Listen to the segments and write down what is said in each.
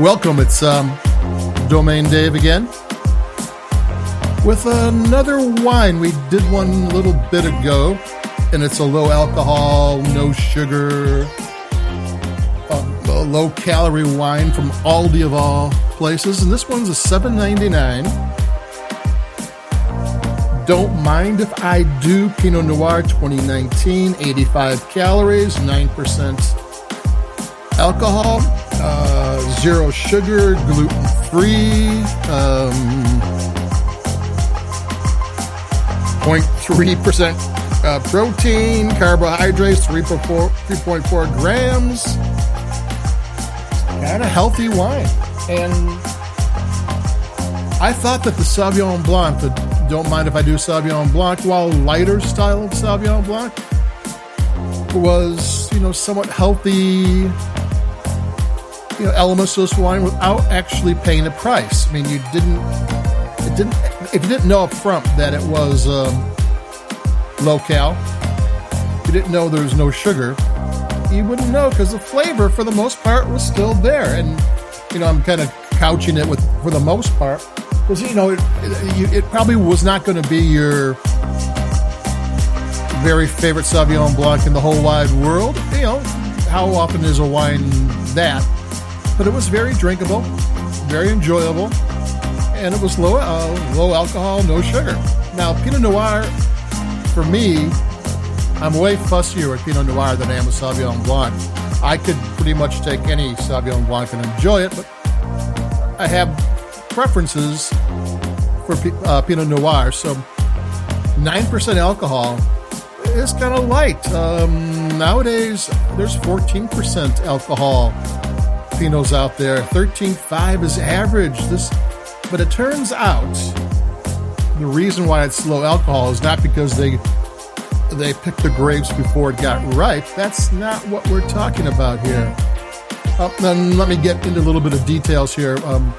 Welcome. It's um, Domain Dave again with another wine. We did one a little bit ago, and it's a low alcohol, no sugar, low calorie wine from Aldi of all places. And this one's a seven ninety nine. Don't mind if I do Pinot Noir 2019, 85 calories, 9% alcohol, uh, zero sugar, gluten free, um, 0.3% uh, protein, carbohydrates, 3.4, 3.4 grams. Kind of healthy wine. And I thought that the Sauvignon Blanc, the Don't Mind If I Do Sauvignon Blanc, while lighter style of Sauvignon Blanc, was, you know, somewhat healthy, you know, elements of this wine without actually paying a price. I mean, you didn't, it didn't, if you didn't know up front that it was um, low cal, you didn't know there was no sugar, you wouldn't know because the flavor, for the most part, was still there. And, you know, I'm kind of couching it with, for the most part, because, you know, it, it, it probably was not going to be your very favorite Sauvignon Blanc in the whole wide world. You know, how often is a wine that? But it was very drinkable, very enjoyable, and it was low uh, low alcohol, no sugar. Now, Pinot Noir, for me, I'm way fussier with Pinot Noir than I am with Sauvignon Blanc. I could pretty much take any Sauvignon Blanc and enjoy it, but I have preferences for uh, Pinot Noir. So, 9% alcohol is kind of light. Um, nowadays, there's 14% alcohol Pinots out there. 13.5 is average. This, but it turns out the reason why it's low alcohol is not because they they picked the grapes before it got ripe. That's not what we're talking about here. Uh, then let me get into a little bit of details here. Um,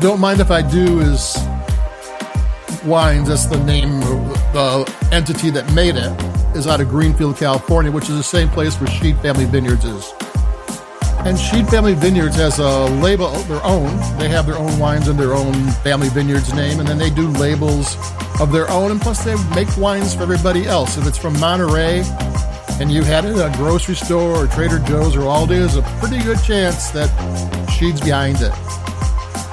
don't mind if I do is wines. That's the name, of the entity that made it is out of Greenfield, California, which is the same place where Scheid Family Vineyards is. And Scheid Family Vineyards has a label of their own. They have their own wines in their own Family Vineyards name, and then they do labels of their own. And plus, they make wines for everybody else. If it's from Monterey and you had it at a grocery store or Trader Joe's or Aldi, there's a pretty good chance that Scheid's behind it.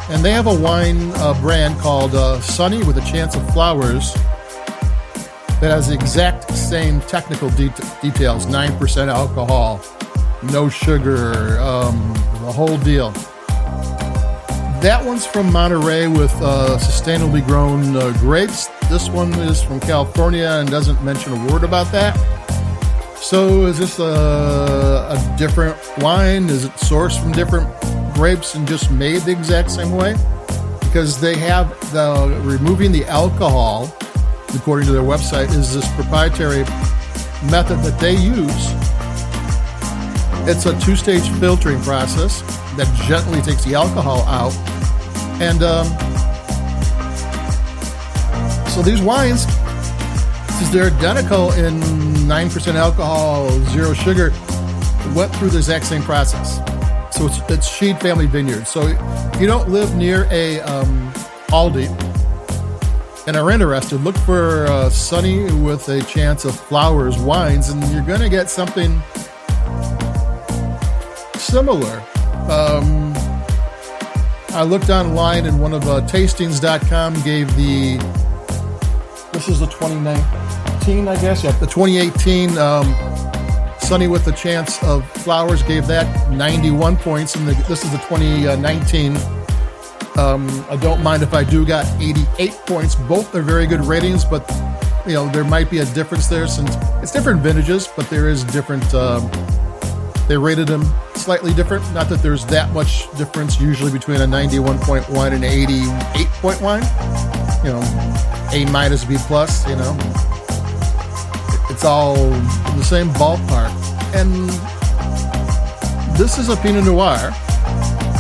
And they have a wine uh, brand called uh, Sunny with a Chance of Flowers that has the exact same technical de- details 9% alcohol, no sugar, um, the whole deal. That one's from Monterey with uh, sustainably grown uh, grapes. This one is from California and doesn't mention a word about that. So, is this a, a different wine? Is it sourced from different grapes and just made the exact same way? Because they have the removing the alcohol, according to their website, is this proprietary method that they use. It's a two stage filtering process that gently takes the alcohol out. And um, so these wines, since they're identical in 9% alcohol, zero sugar, went through the exact same process. So it's, it's Scheid Family Vineyards. So if you don't live near a um, Aldi and are interested, look for uh, Sunny with a Chance of Flowers wines, and you're going to get something similar. Um, I looked online and one of uh, tastings.com gave the, this is the 2019, I guess, yeah, the 2018 um, Sunny with a Chance of Flowers gave that 91 points, and the, this is the 2019. Um, I don't mind if I do got 88 points. Both are very good ratings, but you know there might be a difference there since it's different vintages, but there is different. Um, they rated them slightly different. Not that there's that much difference usually between a 91.1 and an 88.1. You know, A minus, B plus. You know, it's all the same ballpark. And this is a Pinot Noir.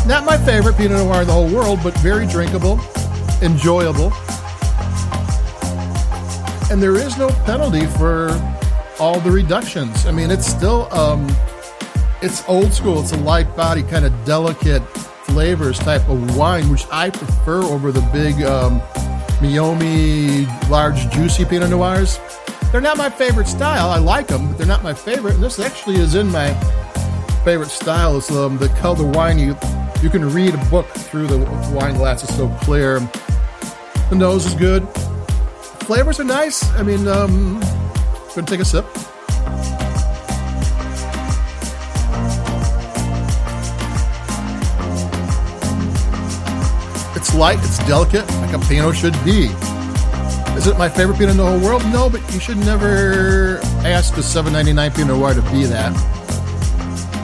Not my favorite Pinot Noir in the whole world, but very drinkable, enjoyable. And there is no penalty for all the reductions. I mean, it's still um, It's old school. It's a light body, kind of delicate flavors type of wine, which I prefer over the big um, large juicy Pinot Noirs. They're not my favorite style. I like them, but they're not my favorite. And this actually is in my favorite style. It's um, the color wine. You, you can read a book through the wine glass. It's so clear. The nose is good. Flavors are nice. I mean, um, gonna take a sip. It's light, it's delicate, like a Pinot should be. Is it my favorite Pinot in the whole world? No, but you should never ask a 7.99 Pinot Noir to be that.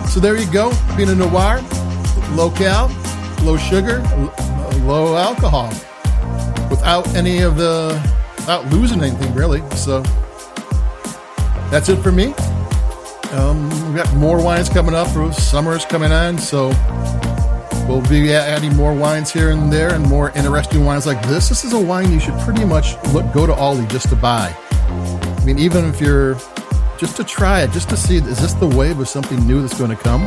So there you go, Pinot Noir, low cal, low sugar, low alcohol, without any of the, without losing anything really. So that's it for me. Um, we got more wines coming up. Summer's coming on, so We'll be adding more wines here and there and more interesting wines like this. This is a wine you should pretty much look go to Aldi just to buy. I mean, even if you're just to try it, just to see is this the wave of something new that's going to come?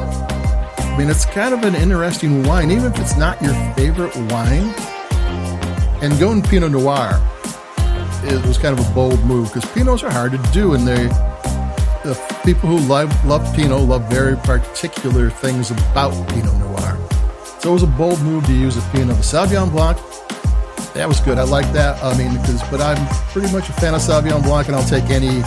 I mean, it's kind of an interesting wine, even if it's not your favorite wine. And going Pinot Noir it was kind of a bold move because Pinots are hard to do, and they the people who love love Pinot love very particular things about Pinot Noir. So it was a bold move to use a Pinot. The Sauvignon Blanc, that was good. I like that. I mean, because but I'm pretty much a fan of Sauvignon Blanc, and I'll take any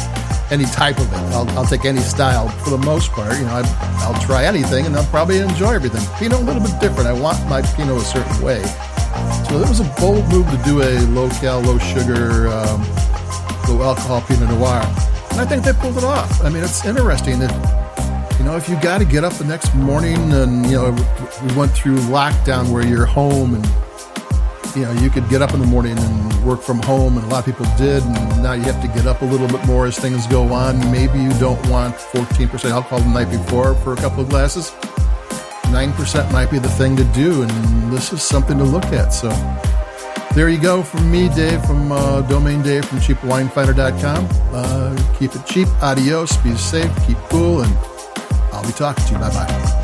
any type of it. I'll, I'll take any style for the most part. You know, I, will try anything, and I'll probably enjoy everything. Pinot a little bit different. I want my Pinot a certain way. So it was a bold move to do a low cal, low sugar, um, low alcohol Pinot Noir, and I think they pulled it off. I mean, it's interesting that you know, if you got to get up the next morning and, you know, we went through lockdown where you're home and, you know, you could get up in the morning and work from home, and a lot of people did. And now you have to get up a little bit more as things go on. Maybe you don't want 14% alcohol the night before for a couple of glasses. 9% might be the thing to do, and this is something to look at. So there you go from me, Dave, from uh, Domain Dave from cheapwinefinder.com. Uh, keep it cheap. Adios. Be safe. Keep cool. And I'll be talking to you. Bye bye.